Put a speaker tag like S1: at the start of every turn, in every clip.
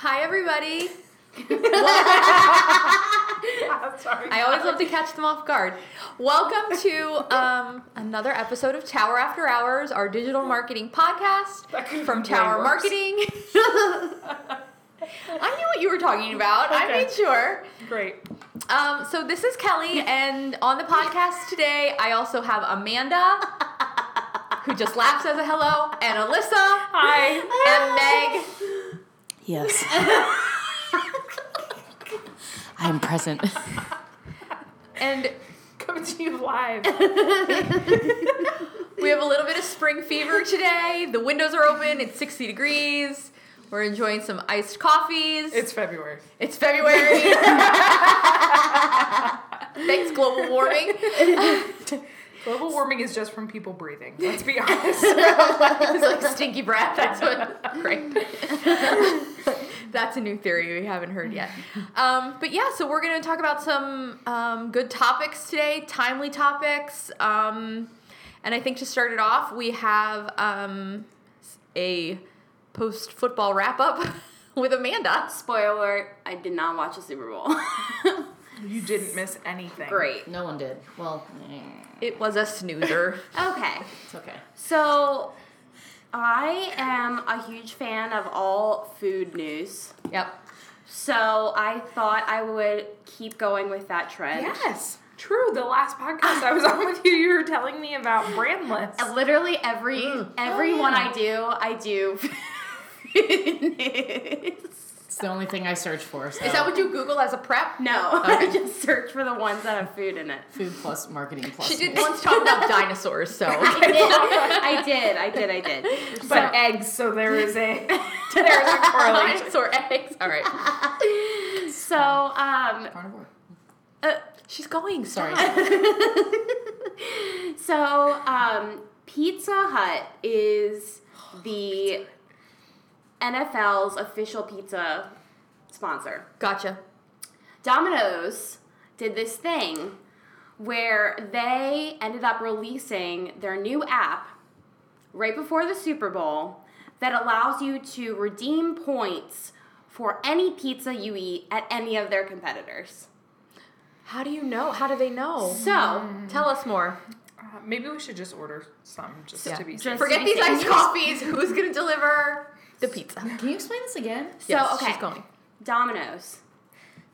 S1: Hi, everybody.
S2: Sorry.
S1: I always love to catch them off guard. Welcome to um, another episode of Tower After Hours, our digital marketing podcast from Tower. Marketing. I knew what you were talking about. I made sure.
S2: Great.
S1: Um, so this is Kelly, and on the podcast today, I also have Amanda, who just laughs as a hello, and Alyssa,
S2: Hi.
S1: and Meg.
S3: Yes. I'm present.
S1: And
S2: Coming to you live.
S1: we have a little bit of spring fever today. The windows are open. It's 60 degrees. We're enjoying some iced coffees.
S2: It's February.
S1: It's February. Thanks, global warming.
S2: Global warming is just from people breathing. Let's be honest.
S1: it's like stinky breath. That's what. Great. That's a new theory we haven't heard yet. Um, but yeah, so we're going to talk about some um, good topics today, timely topics. Um, and I think to start it off, we have um, a post football wrap up with Amanda.
S4: Spoiler I did not watch the Super Bowl.
S2: You didn't miss anything.
S4: Great.
S3: No one did. Well, eh,
S1: It was a snoozer.
S4: Okay.
S3: it's okay.
S4: So, I am a huge fan of all food news.
S1: yep.
S4: So, I thought I would keep going with that trend.
S2: Yes. True. The last podcast I was on with you, you were telling me about brand lists.
S4: Literally every
S1: Mm.
S4: every
S1: Oh,
S4: one
S1: yeah.
S4: I do, I do.
S3: It's the only thing I search for. So.
S1: Is that what you Google as a prep?
S4: No, I just search for the ones that have food in it.
S3: Food plus marketing plus.
S1: She did
S3: me.
S1: once talk about dinosaurs, so.
S4: I did, I did, I did, I did.
S2: But eggs, so there is a there is a correlation.
S1: Dinosaur eggs. All right.
S4: So, um,
S3: Carnivore.
S4: uh,
S1: She's going.
S3: Sorry.
S4: So, um, Pizza Hut is the NFL's official pizza sponsor.
S1: Gotcha.
S4: Domino's did this thing where they ended up releasing their new app right before the Super Bowl that allows you to redeem points for any pizza you eat at any of their competitors.
S1: How do you know? How do they know?
S4: So,
S1: Tell us more.
S2: Uh, maybe we should just order some just
S1: Yeah.
S2: to be
S4: Just-
S2: safe.
S1: Forget these
S4: be
S1: iced coffees. Who's gonna deliver the pizza?
S3: Can you explain this again?
S4: so
S1: Yes,
S4: okay.
S1: She's going.
S4: Domino's.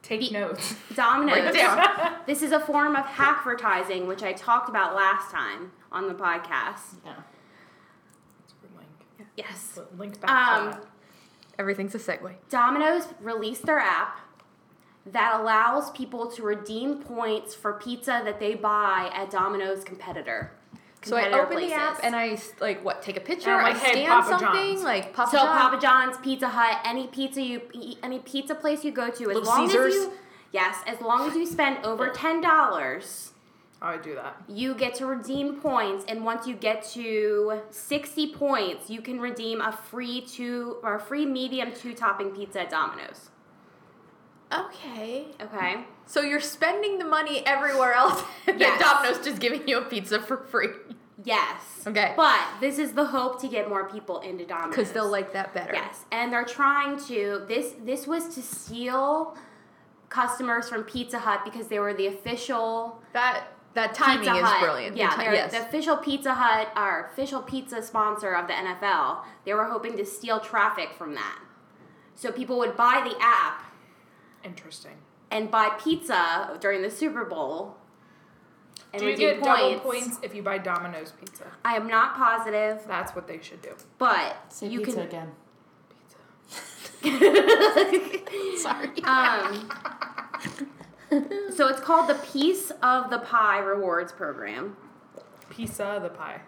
S2: Take notes.
S4: Domino's.
S1: Write it down.
S4: This is a form of advertising, which I talked about last time on the podcast.
S3: Yeah.
S2: Link.
S4: Yes.
S2: Link back
S4: Um,
S2: to that.
S1: Everything's a segue.
S4: Domino's released their app that allows people to redeem points for pizza that they buy at Domino's competitor.
S1: So I open the app and I like what? Take a picture. I scan
S2: Papa
S1: something
S2: John's.
S1: like Papa
S4: so
S1: John.
S4: Papa John's, Pizza Hut, any pizza you any pizza place you go to, as
S1: Little
S4: long
S1: Caesars?
S4: as you yes, as long as you spend over ten dollars,
S2: I would do that.
S4: you get to redeem points, and once you get to sixty points, you can redeem a free two or a free medium two topping pizza at Domino's.
S1: Okay.
S4: Okay.
S1: So you're spending the money everywhere else, and
S4: Yes.
S1: Domino's just giving you a pizza for free
S4: Yes.
S1: Okay.
S4: But this is the hope to get more people into Domino's.
S1: because they'll like that better.
S4: Yes, and they're trying to. This this was to steal customers from Pizza Hut because they were the official
S1: That that timing
S4: Pizza
S1: is
S4: Hut.
S1: brilliant.
S4: Yeah,
S1: The ti- yes.
S4: the official Pizza Hut, our official pizza sponsor of the NFL. They were hoping to steal traffic from that, so people would buy the app
S2: Interesting.
S4: and buy pizza during the Super Bowl. And
S2: Do you
S4: redeem
S2: get double points if you buy Domino's pizza?
S4: I am not positive,
S2: That's what they should do.
S4: but
S3: Say
S4: you
S3: pizza
S4: can.
S3: again.
S2: Pizza.
S3: Sorry.
S4: Um, so it's called the Piece of the Pie Rewards Program.
S2: Pizza the pie.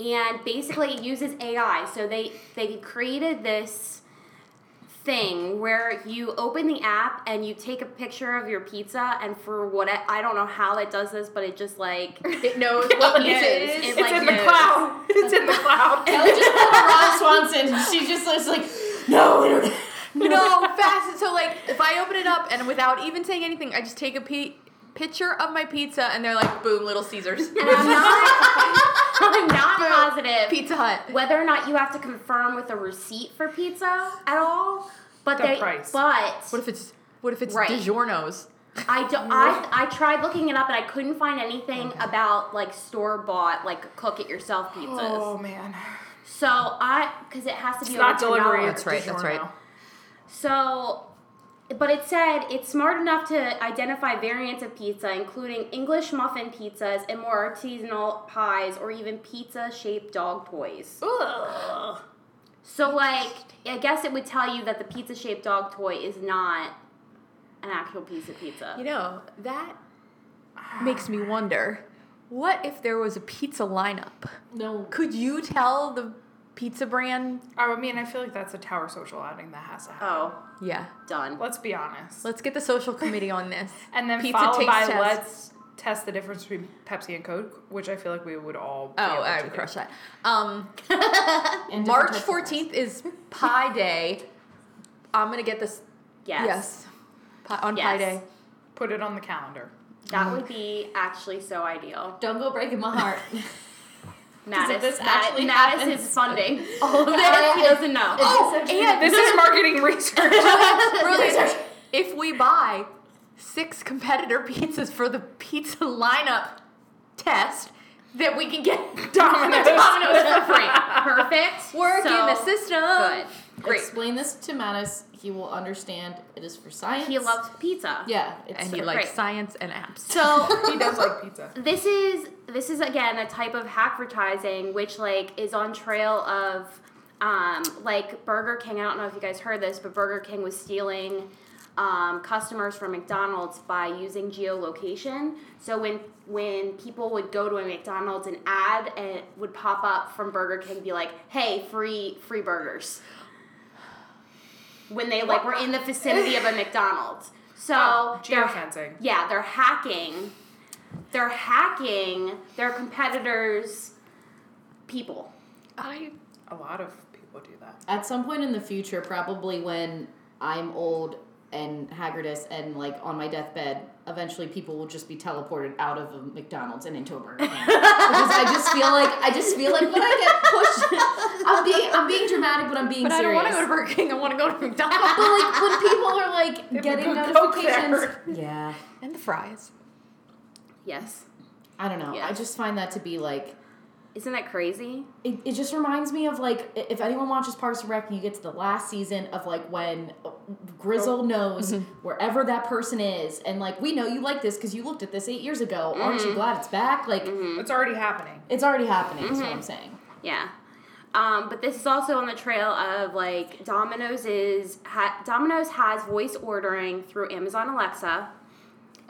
S4: And basically it uses AI. So they, they created this thing where you open the app and you take a picture of your pizza and for what I, I don't know how it does this, but it just like
S1: it knows what pizza it is.
S4: It
S2: It's
S4: like
S2: in the cloud. It's in the cloud.
S3: Kelly just pulled Ron Swanson. She just looks like, no,
S1: no, fast. So like, if I open it up and without even saying anything, I just take a pe- picture of my pizza, and they're like, boom, Little Caesars.
S4: And I'm not I'm not positive
S1: Pizza Hut.
S4: whether or not you have to confirm with a receipt for pizza at all, But
S2: The
S4: they,
S2: price.
S4: but
S1: What if it's what if it's
S4: Right.
S1: DiGiorno's?
S4: I don't. I I tried looking it up and I couldn't find anything about like store bought like cook it yourself pizzas.
S2: Oh man.
S4: So I because it has to be
S2: It's
S4: be
S2: not
S4: over $10.
S2: delivery.
S1: That's
S2: it's
S1: right, that's right.
S2: DiGiorno.
S4: So, but it said it's smart enough to identify variants of pizza, including English muffin pizzas and more artisanal pies, or even pizza-shaped dog toys.
S2: Ugh.
S4: So, like, I guess it would tell you that the pizza-shaped dog toy is not an actual piece of pizza.
S1: You know, that makes me wonder. What if there was a pizza lineup?
S3: No.
S1: Could you tell the pizza brand?
S2: I mean, I feel like that's a tower social outing that has to happen.
S4: Oh,
S1: Yeah.
S4: done.
S2: Let's be honest.
S1: Let's get the social committee on this.
S2: and then
S1: pizza
S2: followed
S1: taste
S2: by
S1: test.
S2: let's test the difference between Pepsi and Coke, which I feel like we would all. Be
S1: Oh,
S2: able
S1: I
S2: to
S1: would
S2: do.
S1: crush that. Um,
S3: And different
S1: March
S3: types of
S1: fourteenth is Pi Day. I'm gonna get this.
S4: Yes.
S1: Yes. Pi, on Pi
S4: Yes.
S1: Day.
S2: Put it on the calendar.
S4: That would be actually so ideal.
S3: Don't go breaking my heart.
S4: Mattis,
S3: this
S4: Mattis,
S3: actually
S4: Mattis
S3: happens-
S4: is funding all of this.
S3: I-
S4: he doesn't know.
S1: Oh, oh
S3: It's
S1: and
S2: This is marketing research.
S1: Brilliant. if we buy six competitor pizzas for the pizza lineup test, then we can get
S2: Domino's.
S1: Domino's for free.
S4: Perfect.
S1: Work in the system.
S4: Good.
S1: Great.
S3: Explain this to Mattis. He will understand it is for science.
S4: He loves pizza.
S3: Yeah. It's
S1: And he
S3: so-
S1: likes
S4: Great.
S1: science and apps.
S4: So
S2: he does like pizza.
S4: this is this is again a type of advertising which like is on trail of um, like Burger King. I don't know if you guys heard this, but Burger King was stealing um, customers from McDonald's by using geolocation. So when when people would go to a McDonald's, an ad and it would pop up from Burger King, be like, "Hey, free free burgers." When they like were in the vicinity of a McDonald's. So
S2: Oh,
S4: they're-
S2: geofencing.
S4: yeah, they're hacking. They're hacking their competitors' people.
S1: I
S2: A lot of people do that.
S3: At some point in the future, probably when I'm old and haggardous and like on my deathbed, eventually people will just be teleported out of a McDonald's and into a Burger King. because I just feel like I just feel like when I get pushed, I'm being I'm being dramatic, but I'm being
S1: but I don't want to go to Burger King. I want to go to McDonald's.
S3: but like when people are like
S2: If
S3: getting
S2: you could Coke
S3: notifications, yeah,
S1: and the fries.
S4: Yes.
S3: I don't know. I just find that to be like
S4: Isn't that crazy?
S3: it, it just reminds me of like if anyone watches Parks and Rec and you get to the last season of like when uh, Gryzzl oh. knows mm-hmm. wherever that person is. And like we know you like this because you looked at this eight years ago. Aren't you mm-hmm. glad it's back? Like mm-hmm.
S2: It's already happening.
S3: it's already happening is what I'm saying.
S4: Yeah. Um, but this is also on the trail of like Domino's is ha- Domino's has voice ordering through Amazon Alexa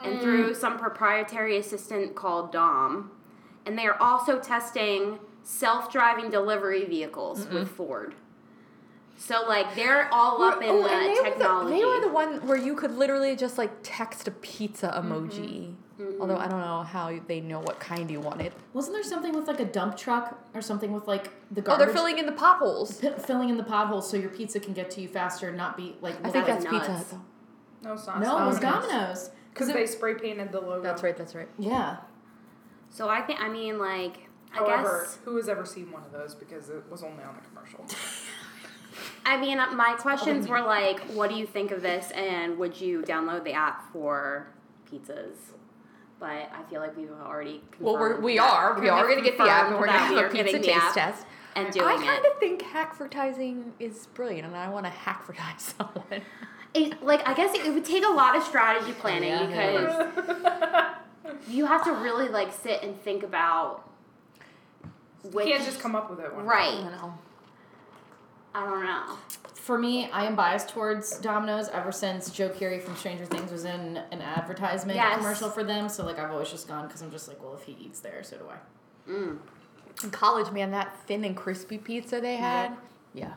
S4: and mm. through some proprietary assistant called Dom, and they are also testing self-driving delivery vehicles with Ford. So like they're all up in
S1: Oh,
S4: the
S1: and they
S4: technology.
S1: Were the, they were the one where you could literally just like text a pizza mm-hmm. emoji. Mm-hmm. Although I don't know how they know what kind you wanted.
S3: wasn't there something with like a dump truck or something with like the
S1: Oh, they're filling in the potholes.
S3: p- filling in the potholes so your pizza can get to you faster and not be like
S1: I think that's
S4: nuts.
S1: Pizza Hut. though.
S2: No, it's not.
S3: no it was
S2: Domino's.
S3: Domino's
S2: Because they spray painted the logo.
S1: That's right. That's right.
S3: yeah
S4: so I think I mean like I
S2: However,
S4: guess
S2: who has ever seen one of those because it was only on the commercial?
S4: I mean, uh, my questions were like, what do you think of this, and would you download the app for pizzas? But I feel like we've already
S1: Well, we're, we are. We are going to get the app, and we're going to
S4: that
S1: do a pizza taste test.
S4: and
S1: I kind of think hackvertising is brilliant, and I want to hackvertise someone.
S4: it. Like, I guess it, it would take a lot of strategy planning
S3: Yeah, yeah.
S4: because you have to really like sit and think about.
S2: You can't just come up with it one.
S1: I
S4: right.
S1: don't know.
S4: I don't know.
S3: For me, I am biased towards Domino's ever since Joe Keery from Stranger Things was in an advertisement
S4: Yes.
S3: commercial for them. So like I've always just gone because I'm just like, well, if he eats there, so do I.
S4: Mm.
S1: In college, man, that thin and crispy pizza they had. Yeah.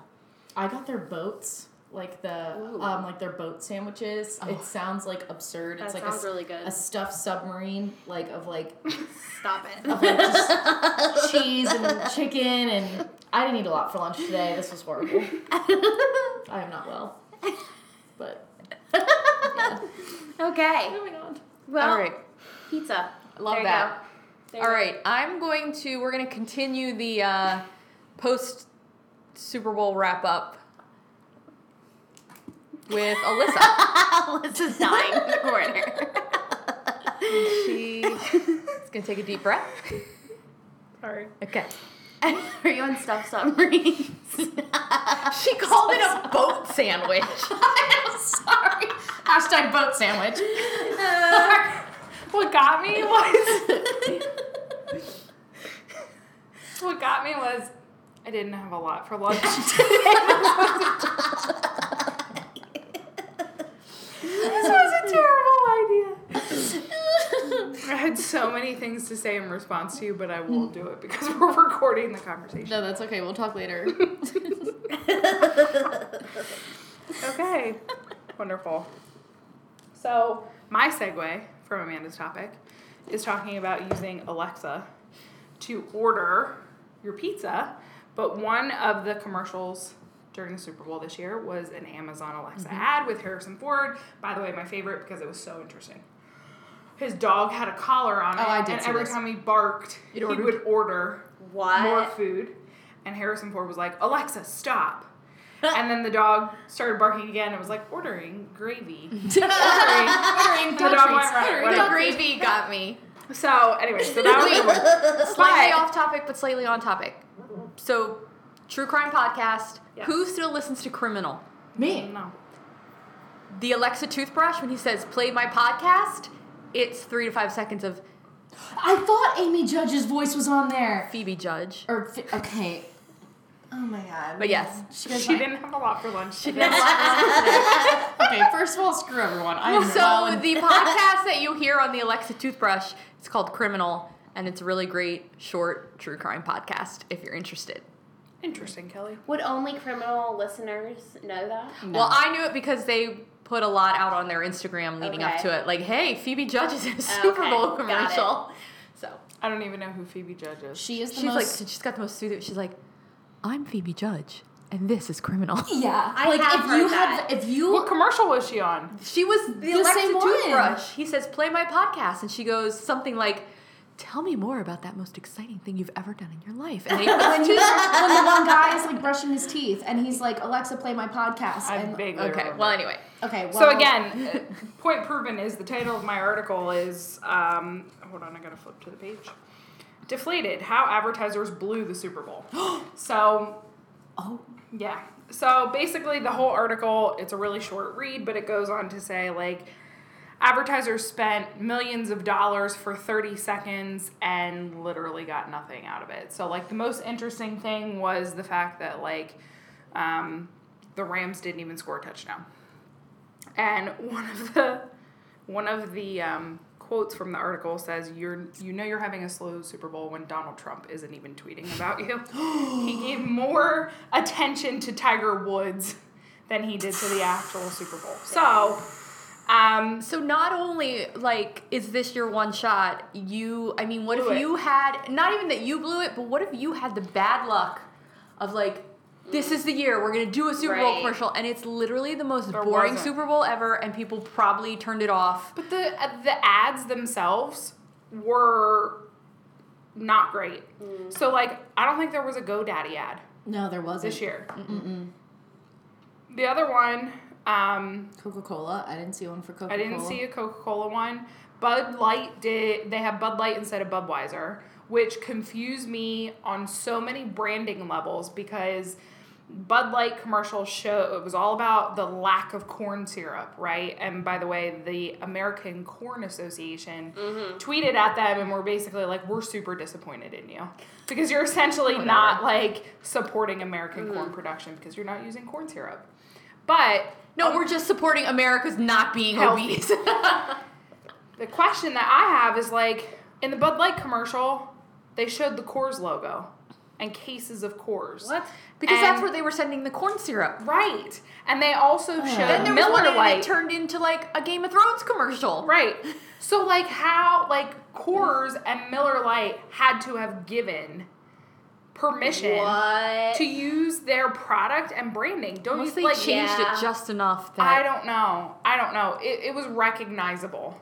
S3: I got their boats, like the
S4: Ooh.
S3: um, like their boat sandwiches.
S1: Oh.
S3: It sounds like absurd.
S4: That
S3: it's like a,
S4: sounds
S3: s-
S4: really good.
S3: a stuffed submarine, like of like
S4: Stop it.
S3: of like just cheese and chicken, and I didn't eat a lot for lunch today. This was horrible. I am not well, but yeah.
S4: okay.
S3: moving on.
S4: Well,
S1: All right.
S4: pizza.
S1: Love
S4: there you
S1: that.
S4: Go. There
S1: All
S4: go.
S1: right. I'm going to. We're going to continue the uh, post Super Bowl wrap up. With Alyssa.
S4: Alyssa's dying in the corner.
S1: she is gonna take a deep breath.
S2: Sorry.
S1: Okay.
S4: Are you on stuffed submarines?
S1: She called it a boat sandwich.
S3: I'm sorry. Hashtag boat sandwich.
S2: Uh, what got me was what got me was I didn't have a lot for lunch this was a terrible idea. I had so many things to say in response to you, but I won't do it because we're recording the conversation.
S3: No, that's okay. We'll talk later.
S2: Okay. Wonderful. So, my segue from Amanda's topic is talking about using Alexa to order your pizza. But one of the commercials during the Super Bowl this year was an Amazon Alexa mm-hmm. ad with Harrison Ford. By the way, my favorite because it was so interesting. His dog had a collar on it,
S3: Oh, I did
S2: and
S3: see
S2: every
S3: this.
S2: time he barked,
S1: It
S2: he would order
S4: What?
S2: more food. And Harrison Ford was like, Alexa, stop. and then the dog started barking again and was like, ordering gravy. ordering, ordering. And the dog went right.
S1: The
S2: whatever.
S1: gravy got me.
S2: So, anyway, so that was.
S1: Slightly off topic, but slightly on topic. So, true crime podcast.
S2: Yes.
S1: Who still listens to Criminal?
S3: Me.
S2: No.
S1: The Alexa toothbrush, when he says "play my podcast," it's three to five seconds of
S3: I thought Amy Judge's voice was on there.
S1: Phoebe Judge.
S3: Or okay. Oh my god.
S1: But yes,
S3: She
S2: She
S3: like-
S2: didn't have a lot for lunch. today.
S3: okay, first of all, screw everyone. I'm
S1: So
S3: Rowan.
S1: the podcast that you hear on the Alexa toothbrush, it's called Criminal, and it's a really great short true crime podcast if you're interested.
S2: Interesting, Kelly.
S4: Would only criminal listeners know that?
S3: No.
S1: Well, I knew it because they put a lot out on their Instagram leading up to it. Like, hey, Phoebe Judge is in a Super
S4: Okay,
S1: Bowl commercial. So
S2: I don't even know who Phoebe Judge is.
S3: she is the
S1: she's
S3: most.
S1: like, she's got the most soothing. She's like, I'm Phoebe Judge, and this is Criminal.
S3: yeah,
S4: I
S3: like
S4: have
S3: if
S4: heard
S3: you
S4: that.
S3: have, if you
S2: what commercial was she on?
S1: She was the,
S3: The
S1: Alexa
S3: same one.
S1: toothbrush. He says, "Play my podcast," and she goes something like, "Tell me more about that most exciting thing you've ever done in your life." And then
S3: when, he, when the one guy is like brushing his teeth and he's like, Alexa, play my podcast.
S2: I
S3: And,
S2: vaguely
S1: okay.
S2: remember.
S1: Well, anyway,
S3: okay, well,
S2: So again, uh, point proven is the title of my article is um, hold on, I gotta flip to the page. Deflated: How advertisers blew the Super Bowl. so
S3: oh,
S2: yeah. So basically, the whole article, it's a really short read, but it goes on to say, like, advertisers spent millions of dollars for 30 seconds and literally got nothing out of it. So, like, the most interesting thing was the fact that, like, um, the Rams didn't even score a touchdown. And one of the one of the um, quotes from the article says, "You're you know you're having a slow Super Bowl when Donald Trump isn't even tweeting about you." he gave more attention to Tiger Woods than he did to the actual Super Bowl. So, um,
S1: so not only like is this your one shot, you. I mean, what
S2: Blew
S1: if
S2: it.
S1: you had not even that you blew it, but what if you had the bad luck of like. This is the year we're gonna do a Super Bowl commercial, and it's literally the most
S2: There
S1: boring
S2: wasn't.
S1: Super Bowl ever, and people probably turned it off.
S2: but the uh, the ads themselves were not great. So, like, I don't think there was a GoDaddy ad
S3: no, there wasn't.
S2: this year. The other one. Um,
S3: Coca Cola. I didn't see one for Coca Cola.
S2: I didn't see a Coca Cola one. Bud Light did. They have Bud Light instead of Budweiser, which confused me on so many branding levels because Bud Light commercials show it was all about the lack of corn syrup, right? And by the way, the American Corn Association tweeted at them and were basically like, "We're super disappointed in you because you're essentially not like supporting American corn production because you're not using corn syrup." But
S1: No, um, we're just supporting America's not being
S2: Healthy.
S1: obese.
S2: The question that I have is like in the Bud Light commercial, they showed the Coors logo and cases of Coors.
S4: What?
S1: because that's where they were sending the corn syrup.
S2: Right. And they also oh. showed
S1: Then there was
S2: Miller
S1: one and
S2: Lite.
S1: it turned into like a Game of Thrones commercial.
S2: right. So like how like Coors and Miller Lite had to have given permission
S4: What?
S2: to use their product and branding. Don't
S1: Unless
S2: you
S1: they
S2: like
S1: changed
S4: yeah.
S1: it just enough that
S2: I don't know. I don't know. It, it was recognizable.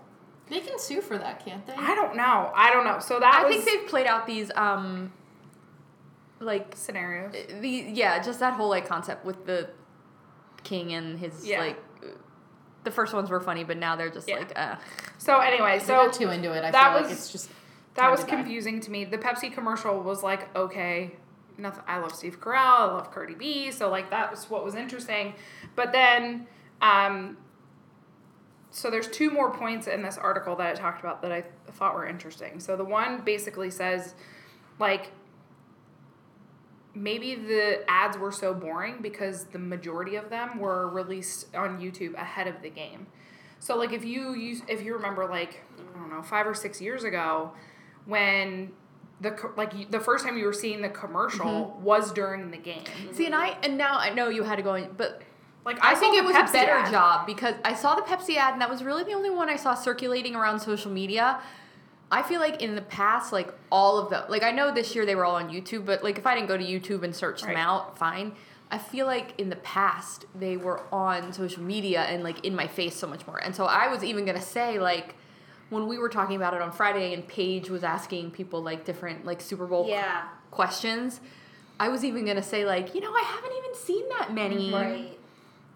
S3: They can sue for that, can't they?
S2: I don't know. I don't know. So that
S1: I
S2: was
S1: think they've played out these um like
S2: scenarios.
S1: the yeah, just that whole like concept with the king and his
S2: Yeah.
S1: like the first ones were funny, but now they're just
S2: Yeah.
S1: like, uh.
S2: So anyway,
S3: So
S2: so
S3: got too into it. I
S2: that
S3: feel
S2: was-
S3: like it's just
S2: that was confusing to me. The Pepsi commercial was like, okay, nothing. I love Steve Carell. I love Cardi B. So like that was what was interesting. But then, um, so there's two more points in this article that I talked about that I thought were interesting. So the one basically says, like, maybe the ads were so boring because the majority of them were released on YouTube ahead of the game. So like if you use if you remember like I don't know five or six years ago when the like the first time you were seeing the commercial mm-hmm. was during the game.
S1: See, and I and now I know you had to go in, but
S2: Like
S1: I,
S2: saw
S1: think it was
S2: Pepsi
S1: a better
S2: ad.
S1: job because I saw the Pepsi ad, and that was really the only one I saw circulating around social media. I feel like in the past, like all of them, like I know this year they were all on YouTube, but like if I didn't go to YouTube and search them out, fine. I feel like in the past they were on social media and like in my face so much more. And so I was even gonna say like when we were talking about it on Friday and Paige was asking people like different like Super Bowl
S4: Yeah.
S1: questions. I was even gonna say like, you know, I haven't even seen that many.
S4: Right.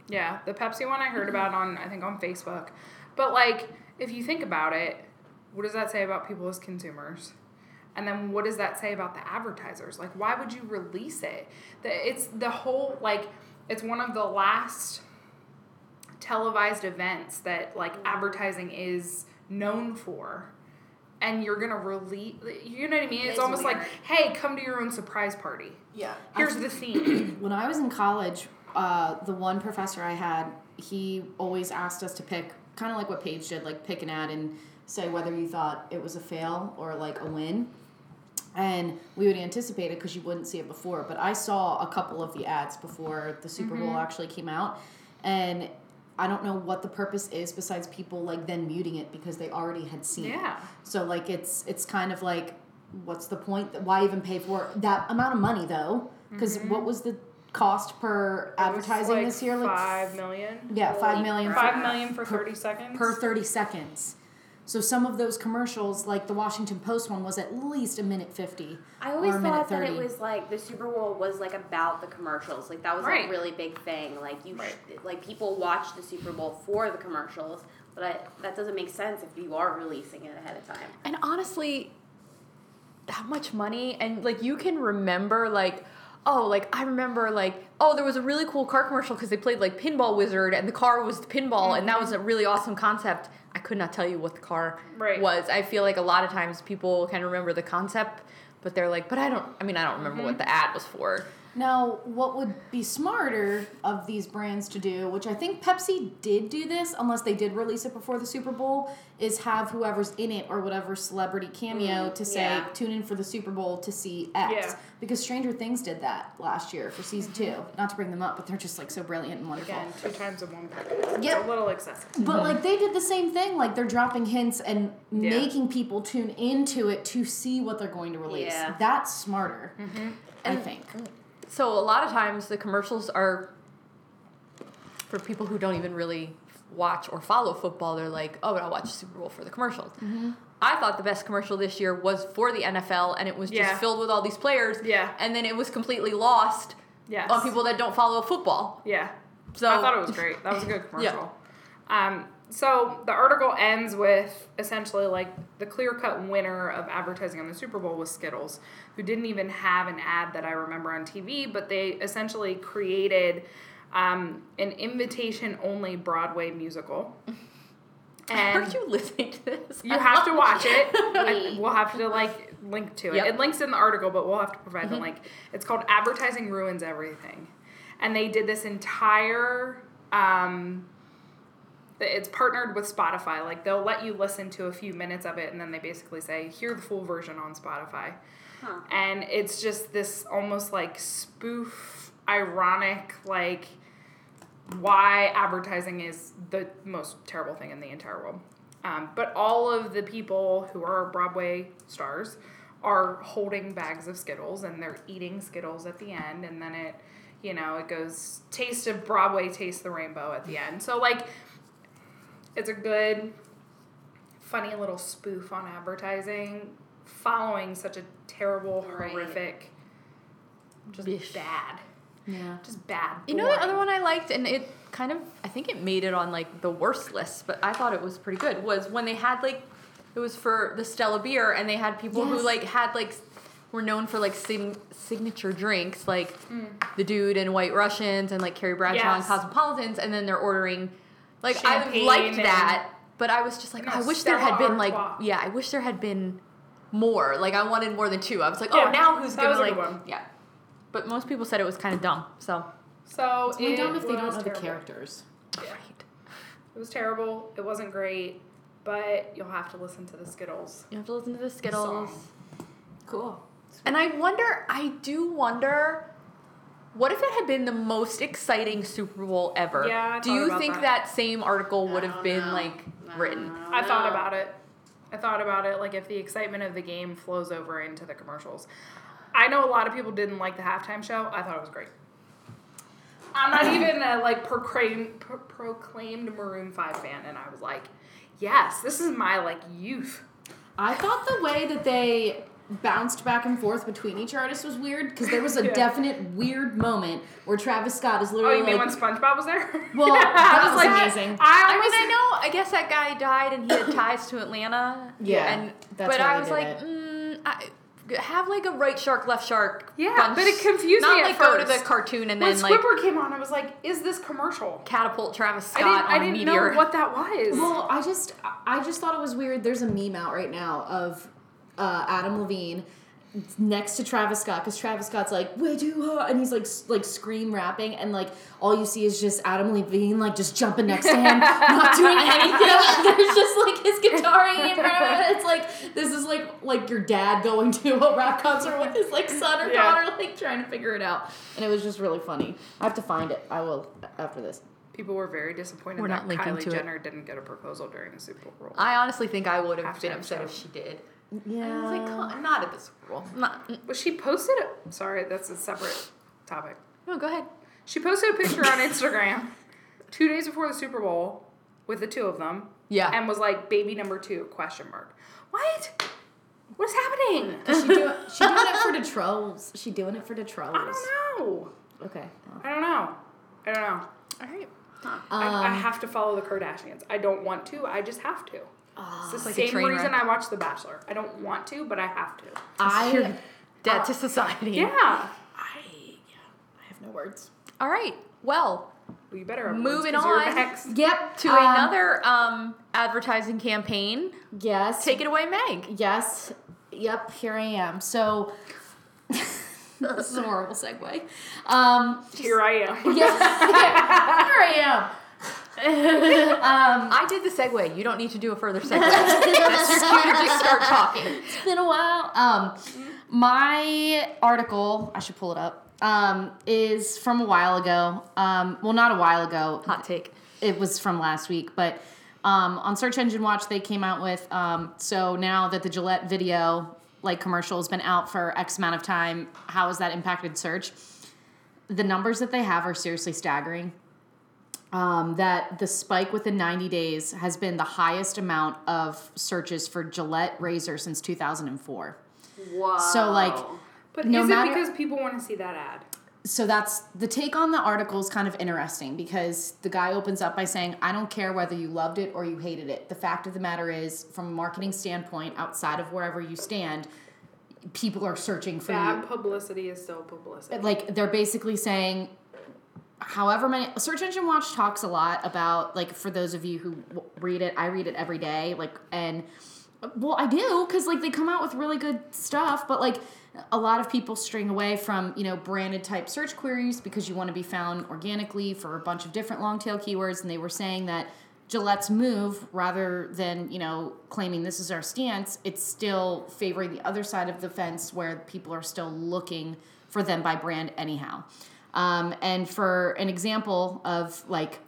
S2: Yeah, the Pepsi one I heard about on I think on Facebook. But like if you think about it, what does that say about people as consumers? And then what does that say about the advertisers? Like why would you release it? The, it's the whole like it's one of the last televised events that like advertising is known for. And you're gonna release, you know what I mean? It's,
S4: It's
S2: almost like, hey, come to your own surprise party.
S1: Yeah.
S2: Here's the theme.
S3: when I was in college, uh, the one professor I had, he always asked us to pick, kind of like what Paige did, like pick an ad and say whether you thought it was a fail or like a win. And we would anticipate it because you wouldn't see it before. But I saw a couple of the ads before the Super Bowl actually came out. And I don't know what the purpose is besides people like then muting it because they already had seen it.
S2: Yeah.
S3: So like it's it's kind of like what's the point? Why even pay for it? that amount of money though? Because what was the cost per
S2: Mm-hmm.
S3: Advertising
S2: like,
S3: this year? Like
S2: five million.
S3: yeah, five million.
S2: Five million for
S3: per-
S2: thirty seconds.
S3: per thirty seconds. So some of those commercials, like the Washington Post one, was at least a minute fifty.
S4: I always
S3: or a minute
S4: thought that it was like the Super Bowl was like about the commercials. Like that was
S2: Right.
S4: a really big thing. Like you,
S2: Right.
S4: sh- like people watch the Super Bowl for the commercials, but I, that doesn't make sense if you are releasing it ahead of time.
S1: And honestly, that much money and like you can remember like oh like I remember like oh there was a really cool car commercial because they played like Pinball Wizard and the car was the pinball and that was a really awesome concept. I could not tell you what the car
S2: Right.
S1: was. I feel like a lot of times people kind of remember the concept, but they're like, but I don't. I mean, I don't remember what mm-hmm. the ad was for.
S3: Now, what would be smarter of these brands to do, which I think Pepsi did do this, unless they did release it before the Super Bowl, is have whoever's in it or whatever celebrity cameo
S4: Mm,
S3: to say,
S4: yeah.
S3: tune in for the Super Bowl to see X.
S2: Yeah.
S3: Because Stranger Things did that last year for season mm-hmm. two. Not to bring them up, but they're just like so brilliant and wonderful.
S2: Again, two times in one packet. It's
S3: Yep.
S2: a little excessive.
S3: But mm-hmm. like they did the same thing, like they're dropping hints and
S2: Yeah.
S3: making people tune into it to see what they're going to release.
S4: Yeah.
S3: That's smarter, mm-hmm. I
S1: And-
S3: think.
S1: So a lot of times the commercials are for people who don't even really watch or follow football. They're like, oh, but I'll watch the Super Bowl for the commercials. I thought the best commercial this year was for the NFL, and it was just
S2: Yeah.
S1: filled with all these players.
S2: Yeah.
S1: And then it was completely lost
S2: Yes.
S1: on people that don't follow football.
S2: Yeah.
S1: So
S2: I thought it was great. That was a good
S1: Yeah.
S2: commercial. Um, so the article ends with essentially like the clear cut winner of advertising on the Super Bowl was Skittles, who didn't even have an ad that I remember on TV, but they essentially created um, an invitation only Broadway musical. And
S1: Aren't you listening to this?
S2: you have to watch it. I- we'll have to like link to it.
S1: Yep.
S2: It links in the article, but we'll have to provide the link. It's called "Advertising Ruins Everything," and they did this entire. Um, it's partnered with Spotify. Like they'll let you listen to a few minutes of it, and then they basically say, "Hear the full version on Spotify."
S4: Huh.
S2: And it's just this almost like spoof, ironic, like why advertising is the most terrible thing in the entire world. Um, but all of the people who are Broadway stars are holding bags of Skittles and they're eating Skittles at the end, and then it, you know, it goes taste of Broadway, taste the rainbow at the end. So like, it's a good, funny little spoof on advertising, following such a terrible,
S4: Right.
S2: horrific, just
S1: Bish.
S2: bad,
S3: Yeah.
S2: just bad.
S1: You know the other one I liked, and it kind of I think it made it on like the worst list, but I thought it was pretty good. Was when they had like it was for the Stella beer, and they had people who like had like were known for like sig- signature drinks, like
S2: Mm.
S1: the dude and White Russians and like Carrie Bradshaw and Cosmopolitans, and then they're ordering like I liked that, but I was just like I wish there had been like
S2: Artois.
S1: yeah, I wish there had been more. Like I wanted more than two. I was like, oh,
S2: Yeah,
S1: oh, now who's
S2: that
S1: gonna
S2: was a
S1: like
S2: good one.
S1: yeah. But most people said it was kind of dumb. So
S2: So
S3: It's only
S2: it
S3: dumb if they don't
S2: was
S3: know the characters.
S2: Yeah. It was terrible. It wasn't great, but you'll have to listen to the Skittles.
S1: you have to listen to the Skittles.
S2: Song.
S3: Cool.
S1: And I wonder, I do wonder, what if it had been the most exciting Super Bowl ever?
S2: Yeah, I
S1: Do you
S2: about
S1: think
S2: that.
S1: that. same article would have been
S4: know.
S1: like
S4: I
S1: written?
S4: know.
S2: I thought about it. I thought about it like if the excitement of the game flows over into the commercials. I know a lot of people didn't like the halftime show. I thought it was great. I'm not even a like proclaimed, pro- proclaimed Maroon 5 fan and I was like, yes, this is my like youth.
S3: I thought the way that they bounced back and forth between each artist was weird because there was a
S2: Yeah.
S3: definite weird moment where Travis Scott is literally.
S2: Oh,
S3: literally
S2: you mean
S3: like,
S2: when SpongeBob was there?
S3: Well,
S2: I
S3: that was
S2: like,
S3: amazing.
S2: I,
S1: I
S2: almost,
S1: mean, I know. I guess that guy died, and he had ties to Atlanta.
S3: Yeah,
S1: and
S3: that's
S1: but
S3: why
S1: I was like, mm, I, have like a right shark, left shark.
S2: Yeah,
S1: bunch.
S2: but it confused
S1: Not
S2: me Not
S1: like go to the cartoon and
S2: when
S1: then like
S2: Squidward came on, I was like, is this commercial?
S1: catapult Travis
S2: I
S1: Scott
S2: didn't, I
S1: on
S2: didn't
S1: meteor.
S2: know what that was.
S3: Well, I just I just thought it was weird. There's a meme out right now of uh, Adam Levine next to Travis Scott because Travis Scott's like way too hot and he's like like scream rapping and like all you see is just Adam Levine like just jumping next to him, not doing anything. There's just like his guitar hanging in front of him. It's like this is like like your dad going to a rap concert with his like son or
S2: Yeah.
S3: daughter like trying to figure it out, and it was just really funny. I have to find it. I will after this.
S2: People were very disappointed
S1: We're
S2: that
S1: not
S2: Kylie
S1: to it.
S2: Jenner didn't get a proposal during the Super Bowl.
S1: I honestly think I would have been upset
S2: show.
S1: if she did.
S3: Yeah.
S1: I was like, not at the Super Bowl. Not.
S2: Well, she posted it. Sorry, that's a separate topic.
S1: No, go ahead.
S2: She posted a picture on Instagram two days before the Super Bowl with the two of them.
S1: Yeah.
S2: And was like, baby number two, question mark. What? What's happening?
S3: she, do, she doing it for the trolls. She doing it for the trolls.
S2: I don't know.
S3: Okay.
S2: I don't know. I don't know.
S1: All right.
S2: I, I
S3: Um,
S2: have to follow the Kardashians. I don't want to. I just have to. It's the
S1: like
S2: same
S1: train
S2: reason
S1: wreck.
S2: I watch The Bachelor. I don't want to, but I have to.
S1: You're
S3: I
S1: dead to society.
S2: Yeah.
S3: I yeah, I have no words.
S1: All right. Well,
S2: Well, you better have
S1: Moving
S2: words 'cause you're
S1: on.
S2: next.
S3: Yep.
S1: to
S3: um,
S1: another um, advertising campaign.
S3: Yes.
S1: Take it away, Meg.
S3: Yes. Yep. Here I am. So. this is a horrible segue. Um.
S2: Here I am.
S3: Yeah. here I am. Um.
S1: I did the segue. You don't need to do a further segue. That's your cue to just start talking.
S3: It's been a while. Um, my article, I should pull it up, um, is from a while ago. Um, well, not a while ago.
S1: Hot take.
S3: It was from last week, but um, on Search Engine Watch, they came out with um, so now that the Gillette video like commercial has been out for X amount of time, how has that impacted search? The numbers that they have are seriously staggering. Um, that the spike within 90 days has been the highest amount of searches for Gillette razor since 2004.
S4: Wow.
S3: So, like,
S2: But
S3: No
S2: is
S3: matter-
S2: it because people want to see that ad?
S3: so that's the take on the article is kind of interesting because the guy opens up by saying i don't care whether you loved it or you hated it the fact of the matter is from a marketing standpoint outside of wherever you stand people are searching for
S2: Bad
S3: you
S2: publicity is still publicity.
S3: like they're basically saying however many search engine watch talks a lot about like for those of you who read it i read it every day like and well i do because like they come out with really good stuff but like a lot of people string away from you know branded type search queries because you want to be found organically for a bunch of different long tail keywords and they were saying that Gillette's move, rather than you know claiming this is our stance, it's still favoring the other side of the fence where people are still looking for them by brand anyhow. Um, and for an example of like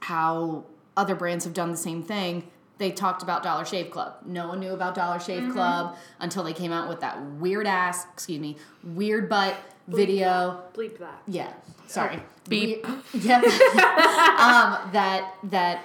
S3: how other brands have done the same thing, they talked about Dollar Shave Club. No one knew about Dollar Shave Club until they came out with that weird ass, excuse me, weird butt video.
S2: Bleep that.
S3: Yeah, sorry.
S1: Beep.
S3: We- yeah. um, that that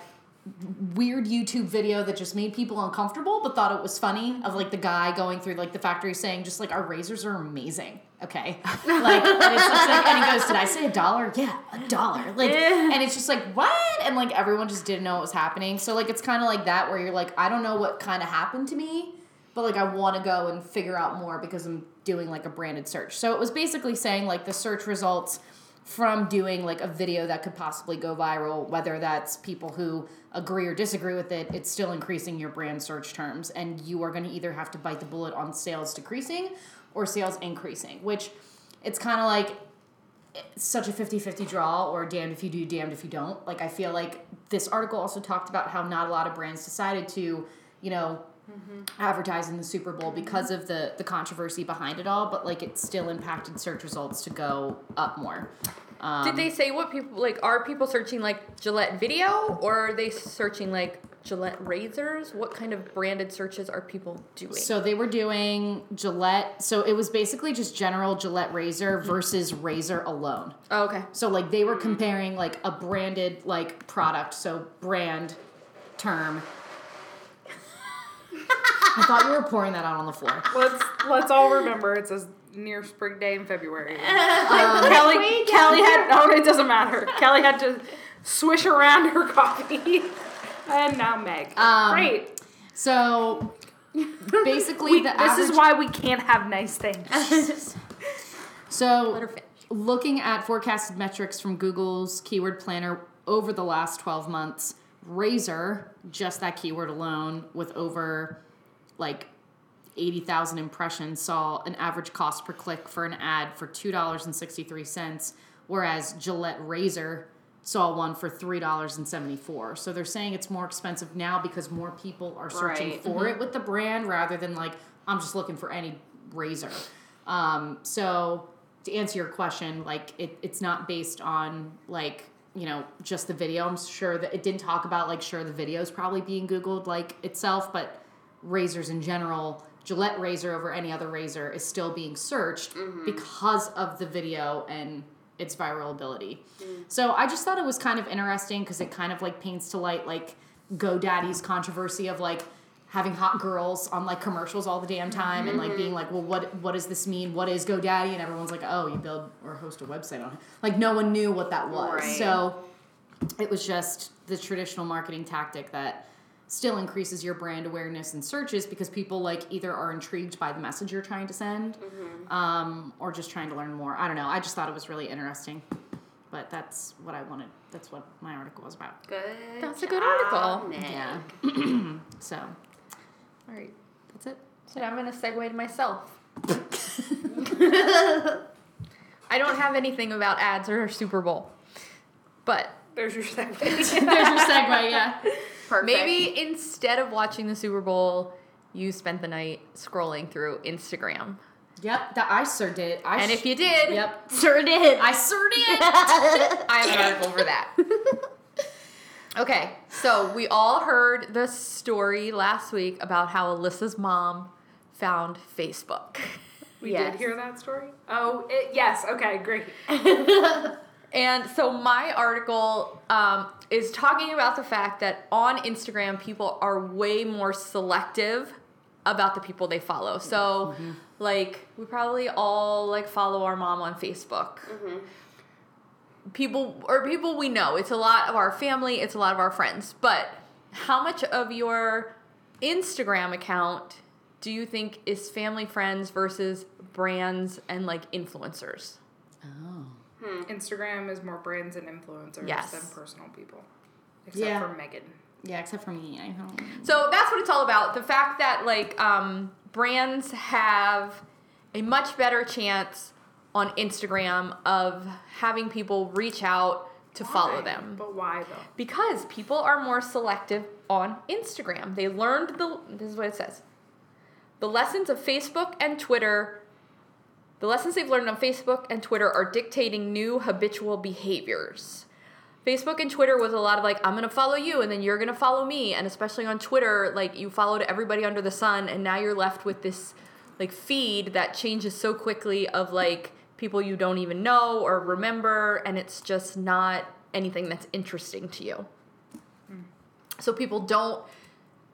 S3: weird YouTube video that just made people uncomfortable, but thought it was funny of like the guy going through like the factory saying just like our razors are amazing. Okay. Like, and it's just like, and he goes, did I say a dollar? Yeah, a dollar. Like, and it's just like, what? And like, everyone just didn't know what was happening. So like, it's kind of like that where you're like, I don't know what kind of happened to me, but like, I want to go and figure out more because I'm doing like a branded search. So it was basically saying like the search results from doing like a video that could possibly go viral, whether that's people who agree or disagree with it, it's still increasing your brand search terms. And you are going to either have to bite the bullet on sales decreasing or sales increasing, which it's kind of like such a 50-50 draw or damned if you do damned if you don't. Like i feel like this article also talked about how not a lot of brands decided to you know advertise in the super bowl because of the the controversy behind it all but like it still impacted search results to go up more. Um,
S1: Did they say what people like? Are people searching like Gillette video, or are they searching like Gillette razors? What kind of branded searches are people doing?
S3: So they were doing Gillette. So it was basically just general Gillette razor versus razor alone.
S1: oh, okay.
S3: So like they were comparing like a branded like product, so brand term. I thought you were pouring that out on the floor.
S2: Let's let's all remember it's a near spring day in February.
S3: Um,
S2: Kelly Kelly had oh it doesn't matter. Kelly had to swish around her coffee. And now Meg.
S3: Um,
S2: Great.
S3: So basically,
S2: We,
S3: the
S2: this
S3: average,
S2: is why we can't have nice things.
S3: So
S1: Let her finish.
S3: looking at forecasted metrics from Google's keyword planner over the last 12 months, Razor, just that keyword alone, with over like 80,000 impressions, saw an average cost per click for an ad for $2.63, whereas Gillette Razor saw one for $3.74. So they're saying it's more expensive now because more people are searching
S4: Right.
S3: for it with the brand rather than like, I'm just looking for any razor. Um, so to answer your question, like it, it's not based on like you know just the video. I'm sure that it didn't talk about like sure the video is probably being googled like itself, but razors in general, Gillette razor over any other razor is still being searched because of the video and its viral ability. Mm. So I just thought it was kind of interesting because it kind of like paints to light like GoDaddy's controversy of like having hot girls on like commercials all the damn time and like being mm-hmm. like, well, what what does this mean? What is GoDaddy? And everyone's like, oh, you build or host a website on it. Like no one knew what that was.
S4: Right.
S3: So it was just the traditional marketing tactic that still increases your brand awareness and searches because people like either are intrigued by the message you're trying to send um, or just trying to learn more. I don't know. I just thought it was really interesting. But that's what I wanted. That's what my article was about.
S4: Good.
S1: That's a good article.
S4: Nick.
S3: Yeah. so
S1: All right.
S3: that's it.
S1: So now I'm gonna segue to myself. I don't have anything about ads or Super Bowl, but
S2: There's your segue.
S3: There's your segue. Yeah.
S4: Perfect.
S1: maybe instead of watching the Super Bowl, you spent the night scrolling through Instagram.
S3: Yep. That I sure did. I
S1: And
S3: sh-
S1: if you did,
S3: Yep.
S4: sure did.
S3: I sure did.
S1: I have an article for that. Okay, so we all heard the story last week about how Alyssa's mom found Facebook.
S2: We
S4: Yes.
S2: did hear that story? Oh, it, yes. Okay, great.
S1: And so my article um, is talking about the fact that on Instagram, people are way more selective about the people they follow. So, like, we probably all like follow our mom on Facebook. People or people we know. It's a lot of our family. It's a lot of our friends. But how much of your Instagram account do you think is family, friends versus brands and like influencers?
S3: oh.
S2: Instagram is more brands and influencers
S1: Yes.
S2: than personal people. Except
S3: Yeah.
S2: for Megan.
S3: Yeah, except for me. I don't.
S1: So that's what it's all about. The fact that like um, brands have a much better chance on Instagram of having people reach out to follow them.
S2: But why though?
S1: Because people are more selective on Instagram. They learned the this is what it says. The lessons of Facebook and Twitter the lessons they've learned on Facebook and Twitter are dictating new habitual behaviors. Facebook and Twitter was a lot of like, I'm gonna follow you and then you're gonna follow me. And especially on Twitter, like you followed everybody under the sun and now you're left with this like feed that changes so quickly of like people you don't even know or remember and it's just not anything that's interesting to you. Hmm. So people don't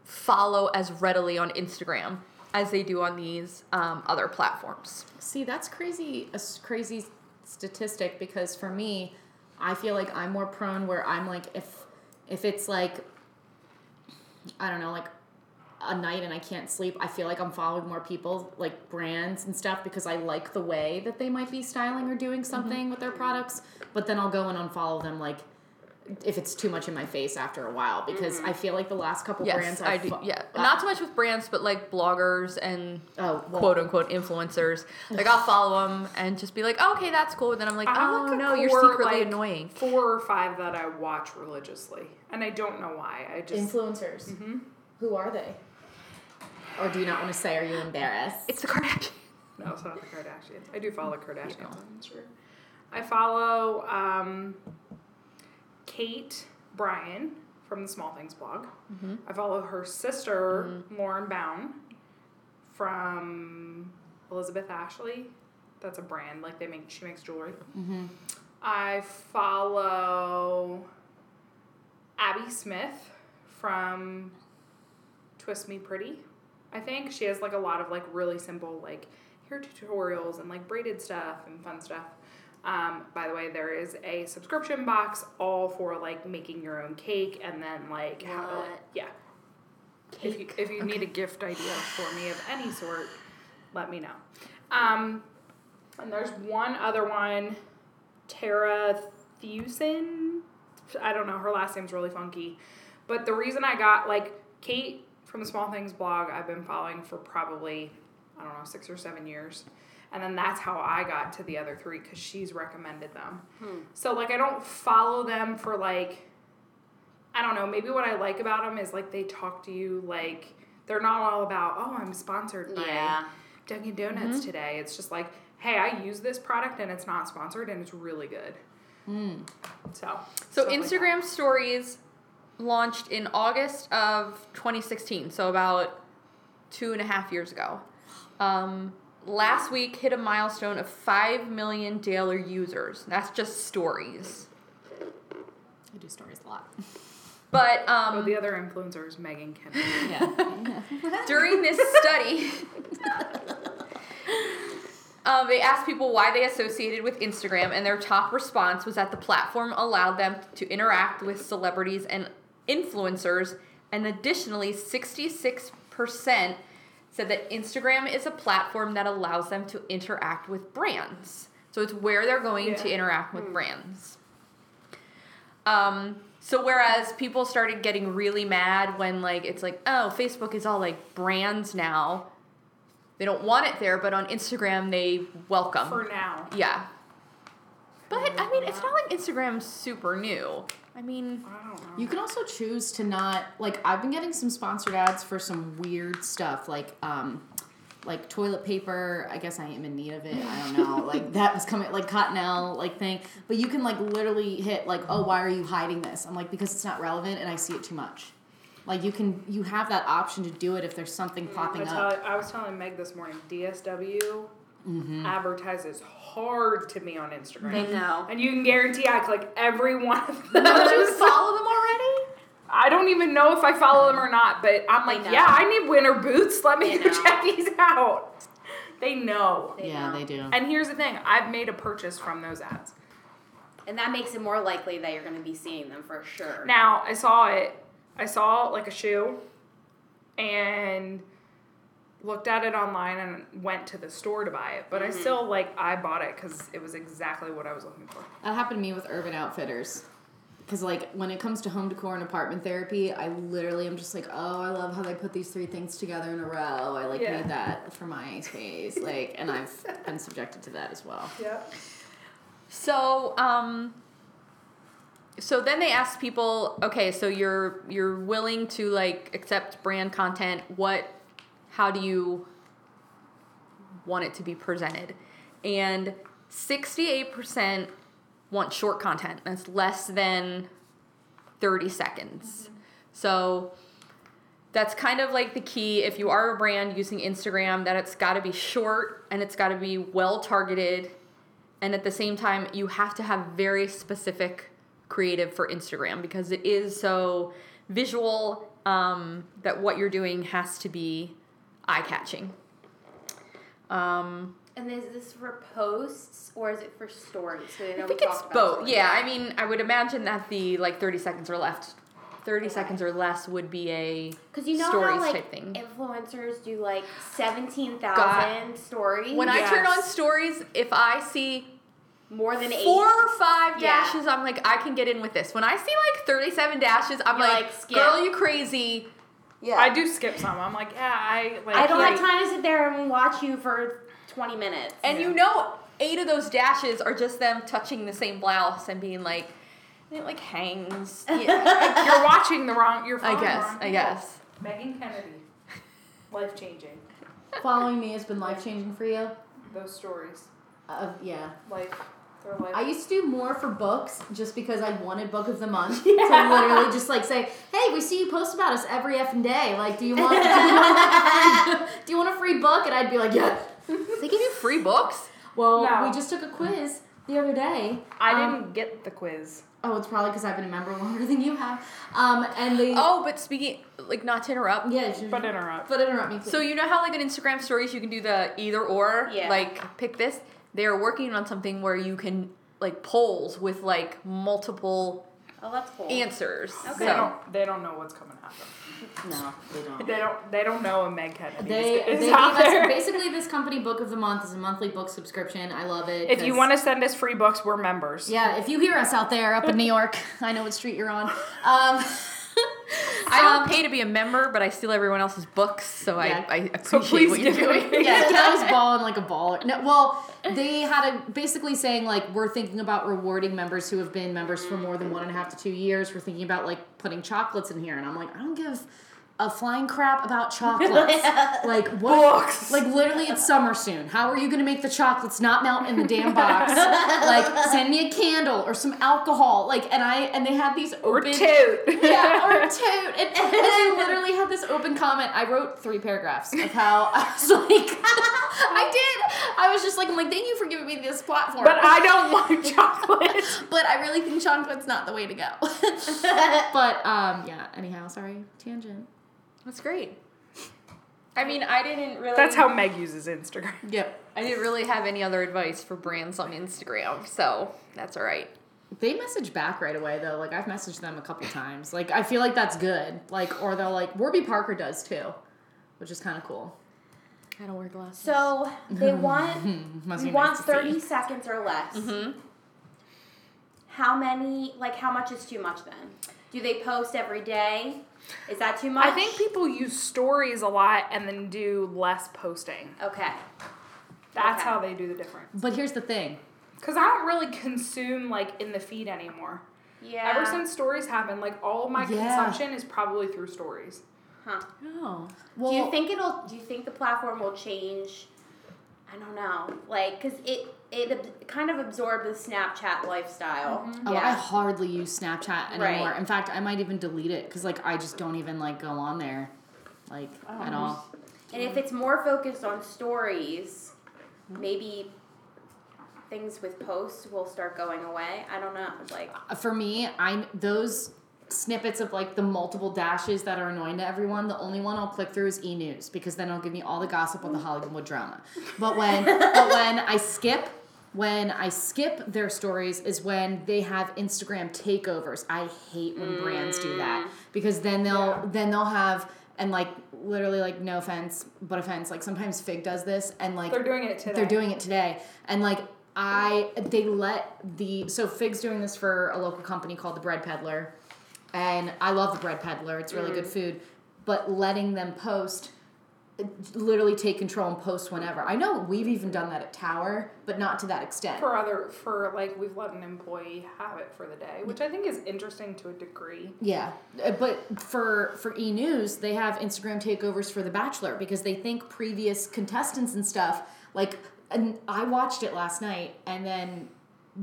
S1: follow as readily on Instagram. As they do on these um, other platforms.
S3: See, that's crazy, a crazy statistic because for me, I feel like I'm more prone where I'm like if if it's like I don't know like a night and I can't sleep, I feel like I'm following more people like brands and stuff because I like the way that they might be styling or doing something with their products. But then I'll go and unfollow them like if it's too much in my face after a while because I feel like the last couple
S1: Yes,
S3: brands
S1: I
S3: I've
S1: do.
S3: fo-
S1: Yeah,
S3: uh,
S1: not so much with brands, but like bloggers and
S3: oh well,
S1: quote unquote influencers. Like I'll follow them and just be like, oh, okay, that's cool. And then I'm like,
S2: I have,
S1: oh
S2: like, a
S1: no, you're
S2: core,
S1: secretly
S2: like,
S1: annoying.
S2: Four or five that I watch religiously, and I don't know why. I just
S3: influencers.
S2: Mm-hmm.
S3: Who are they? Or do you not want to say? Are you embarrassed?
S1: It's the Kardashians.
S2: No, it's not the Kardashians. I do follow the Kardashians on Instagram. I follow um, Kate Bryan from the Small Things blog. Mm-hmm. I follow her sister, mm-hmm. Lauren Bound, from Elizabeth Ashley. That's a brand. Like they make, she makes jewelry. Mm-hmm. I follow Abby Smith from Twist Me Pretty. I think she has like a lot of like really simple like hair tutorials and like braided stuff and fun stuff. Um, by the way, there is a subscription box all for like making your own cake and then like how to yeah. If you if you need a gift idea for me of any sort, let me know. Um, and there's one other one, Tara Thewson. I don't know. Her last name's really funky. But the reason I got like Kate from the Small Things blog, I've been following for probably I don't know six or seven years, and then that's how I got to the other three because she's recommended them. Hmm. So like I don't follow them for like I don't know. Maybe what I like about them is like they talk to you like they're not all about oh I'm sponsored by
S4: Yeah.
S2: Dunkin' Donuts mm-hmm. today. It's just like hey I use this product and it's not sponsored and it's really good. Hmm. So
S1: So
S2: stuff like.
S1: Instagram stories launched in August of 2016, so about two and a half years ago. Um, last week hit a milestone of 5 million daily users. That's just stories.
S3: I do stories a lot.
S1: But
S2: Oh,
S1: um,
S2: the other influencer is Megan Kennedy.
S3: Yeah.
S1: during this study, um, they asked people why they associated with Instagram, and their top response was that the platform allowed them to interact with celebrities and influencers. And additionally, 66% said that Instagram is a platform that allows them to interact with brands. So it's where they're going to interact with brands. Um, so whereas people started getting really mad when like it's like, oh, Facebook is all like brands now. They don't want it there, but on Instagram they welcome.
S2: For now.
S1: yeah. But I mean, it's not like Instagram's super new. I mean,
S2: I don't know.
S3: You can also choose to not like I've been getting some sponsored ads for some weird stuff like um like toilet paper. I guess I am in need of it. I don't know. like that was coming like Cottonelle like thing. But you can like literally hit like, oh, why are you hiding this? I'm like because it's not relevant and I see it too much. Like you can you have that option to do it if there's something popping
S2: I,
S3: up.
S2: tell, I was telling Meg this morning, DSW
S3: Mm-hmm.
S2: advertises hard to me on Instagram.
S4: They know.
S2: And you can guarantee I click every one of them.
S1: don't you follow them already?
S2: I don't even know if I follow them or not, but I'm like, yeah, I need winter boots. Let me go check these out. They know.
S4: They
S3: yeah,
S4: know.
S3: they do.
S2: And here's the thing I've made a purchase from those ads.
S4: And that makes it more likely that you're going to be seeing them for sure.
S2: Now, I saw it. I saw like a shoe and looked at it online and went to the store to buy it. But I still like I bought it cuz it was exactly what I was looking for.
S3: That happened to me with Urban Outfitters. Because, like, when it comes to home decor and apartment therapy, I literally am just like, oh, I love how they put these three things together in a row. I, like,
S2: Yeah.
S3: need that for my space. Like, and I've been subjected to that as well.
S2: Yeah.
S1: So, um, so then they asked people, okay, so you're you're willing to like accept brand content. What, how do you want it to be presented? And sixty-eight percent want short content. That's less than thirty seconds. So. That's kind of like the key if you are a brand using Instagram that it's got to be short and it's got to be well targeted and at the same time you have to have very specific creative for instagram because it is so visual um, that what you're doing has to be eye catching. Um,
S4: And is this for posts or is it for stories? So they
S1: I think it's both.
S4: stories?
S1: Yeah, I mean, I would imagine that the like 30 seconds or left, 30 seconds or less would be a
S4: Because you know
S1: stories
S4: how like
S1: type thing.
S4: influencers do like seventeen thousand stories,
S1: When I turn on stories, if I see
S4: more than eight.
S1: four or five
S4: Yeah.
S1: dashes, I'm like, I can get in with this. When I see like 37 dashes, I'm
S4: You're
S1: like,
S4: like,
S1: girl, you crazy.
S4: Yeah.
S2: I do skip some. I'm like, yeah, I like.
S4: I don't
S2: like,
S4: have time to sit there and watch you for twenty minutes.
S1: And you know, eight of those dashes are just them touching the same blouse and being like, and it like hangs. Yeah,
S2: You're watching the wrong. You're
S1: I
S2: following the
S1: guess.
S2: wrong
S1: I guess.
S2: Megan Kennedy, life changing.
S3: Following me has been life changing for you.
S2: Those stories,
S3: Of yeah.
S2: like, they're.
S3: I used to do more for books just because I wanted book of the month to literally just like say, "Hey, we see you post about us every effing day. Like, do you want do you want, do you want a free book?" And I'd be like, "Yeah."
S1: They give you free books.
S3: Well,
S2: No.
S3: we just took a quiz the other day.
S2: I
S3: Um,
S2: didn't get the quiz.
S3: Oh, it's probably because I've been a member longer than you have. Um, and they.
S1: Oh, but speaking, like, not to interrupt.
S3: Yeah. you-
S2: But interrupt.
S3: But interrupt me. Please.
S1: So you know how like in Instagram stories you can do the either or,
S4: Yeah.
S1: like pick this. They are working on something where you can like polls with like multiple
S4: oh, that's cool.
S1: answers.
S4: Okay.
S2: They don't. They don't know what's coming at them.
S3: no, they don't.
S2: They don't. They don't know a Meg Kennedy
S3: They,
S2: is,
S3: they
S2: is
S3: gave
S2: out
S3: us
S2: there.
S3: basically this company book of the month is a monthly book subscription. I love it.
S2: If you want to send us free books, we're members.
S3: Yeah, if you hear us out there up in New York, I know what street you're on. Um,
S1: I don't
S3: um,
S1: pay to be a member, but I steal everyone else's books, so
S3: Yeah.
S1: I, I appreciate
S2: please
S1: what you're
S2: do
S1: doing.
S3: yeah, Kelly's balling like a baller. No, well, they had a basically saying like we're thinking about rewarding members who have been members for more than one and a half to two years. We're thinking about like putting chocolates in here, and I'm like, I don't give a flying crap about chocolates. like what?
S2: Books.
S3: Like literally, it's summer soon. How are you gonna make the chocolates not melt in the damn box? like send me a candle or some alcohol. Like and I and they had these
S2: Or
S3: open
S2: toot.
S3: yeah, or toot. And, and I literally had this open comment. I wrote three paragraphs of how I was like, I did. I was just like, I'm like, thank you for giving me this platform.
S2: But I don't want chocolate.
S3: but I really think chocolate's not the way to go. but um, yeah. Anyhow, sorry, tangent.
S1: That's great. I mean, I didn't really.
S2: That's how Meg uses Instagram.
S3: Yep.
S1: I didn't really have any other advice for brands on Instagram, so that's all right.
S3: They message back right away though. Like I've messaged them a couple times. Like I feel like that's good. Like or they'll like Warby Parker does too, which is kind of cool.
S1: I don't wear glasses.
S4: So they want
S3: Must
S4: we
S3: be
S4: want
S3: nice to see.
S4: thirty seconds or less.
S1: Mm-hmm.
S4: How many? Like, how much is too much then? Do they post every day? Is that too much?
S2: I think people use stories a lot and then do less posting.
S4: Okay.
S2: That's
S4: Okay.
S2: how they do the difference.
S3: But here's the thing.
S2: Because I don't really consume like in the feed anymore.
S4: Yeah.
S2: Ever since stories happened, like all of my
S3: Yeah.
S2: consumption is probably through stories.
S4: Huh.
S1: Oh.
S3: Well,
S4: do you think it'll? Do you think the platform will change? I don't know. Like, cause it it ab- kind of absorbed the Snapchat lifestyle.
S3: Oh, I hardly use Snapchat anymore.
S4: Right.
S3: In fact, I might even delete it because like I just don't even like go on there, like at all.
S4: And if it's more focused on stories, maybe things with posts will start going away. I don't know. Like,
S3: Uh, For me, I those snippets of like the multiple dashes that are annoying to everyone. The only one I'll click through is E News because then it'll give me all the gossip on the Hollywood drama. But when but when I skip. When I skip their stories is when they have Instagram takeovers. I hate when brands do that mm. because then they'll
S2: Yeah.
S3: then they'll have and like literally like no offense but offense like sometimes Fig does this and like
S2: They're doing it today.
S3: they're doing it today and like i they let the so fig's doing this for a local company called the bread peddler and i love the bread peddler it's really mm. good food but letting them post literally take control and post whenever i know we've even done that at tower but not to that extent
S2: for other for like we've let an employee have it for the day, which I think is interesting to a degree.
S3: Yeah, uh, but for for E News, they have Instagram takeovers for The Bachelor because they think previous contestants and stuff like. And I watched it last night, and then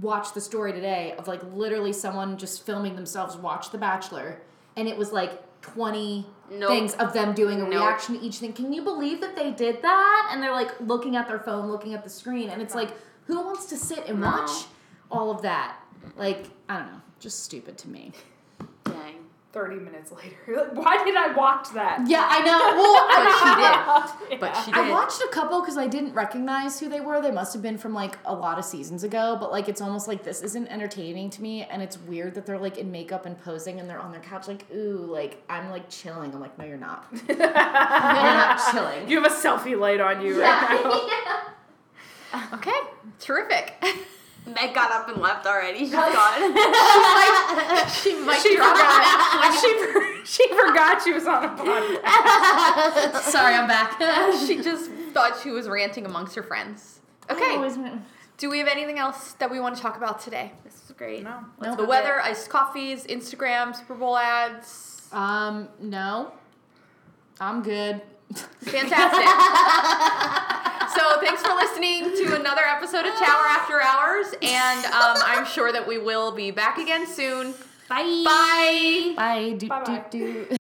S3: watched the story today of like literally someone just filming themselves watch The Bachelor, and it was like twenty
S4: Nope.
S3: things of them doing a
S4: Nope.
S3: reaction to each thing. Can you believe that they did that? And they're like looking at their phone, looking at the screen, and it's like, who wants to sit and
S4: No.
S3: watch all of that? Like, I don't know, just stupid to me.
S4: Dang.
S2: 30 minutes later. Like, Why did I watch that?
S3: Yeah, I know. Well,
S1: But she did. But
S2: Yeah.
S1: she
S3: I watched a couple because I didn't recognize who they were. They must have been from like a lot of seasons ago, but like it's almost like this isn't entertaining to me, and it's weird that they're like in makeup and posing and they're on their couch like, ooh, like I'm like chilling. I'm like, no, you're not. you're not chilling.
S2: You have a selfie light on you right now.
S1: Okay, terrific.
S4: Meg got up and left already. She's gone.
S1: she might
S2: She
S1: drop
S2: forgot. she, for- she forgot she was on a podcast.
S3: Sorry, I'm back.
S1: she just thought she was ranting amongst her friends. Okay. Do we have anything else that we want to talk about today?
S4: this is great.
S2: No.
S3: No.
S1: The weather, iced coffees, Instagram, Super Bowl ads.
S3: Um, no. I'm good.
S1: Fantastic. So thanks for listening to another episode of Tower After Hours, and um, I'm sure that we will be back again soon.
S4: Bye.
S1: Bye.
S3: Bye. Do,
S2: Bye-bye.
S3: do, do.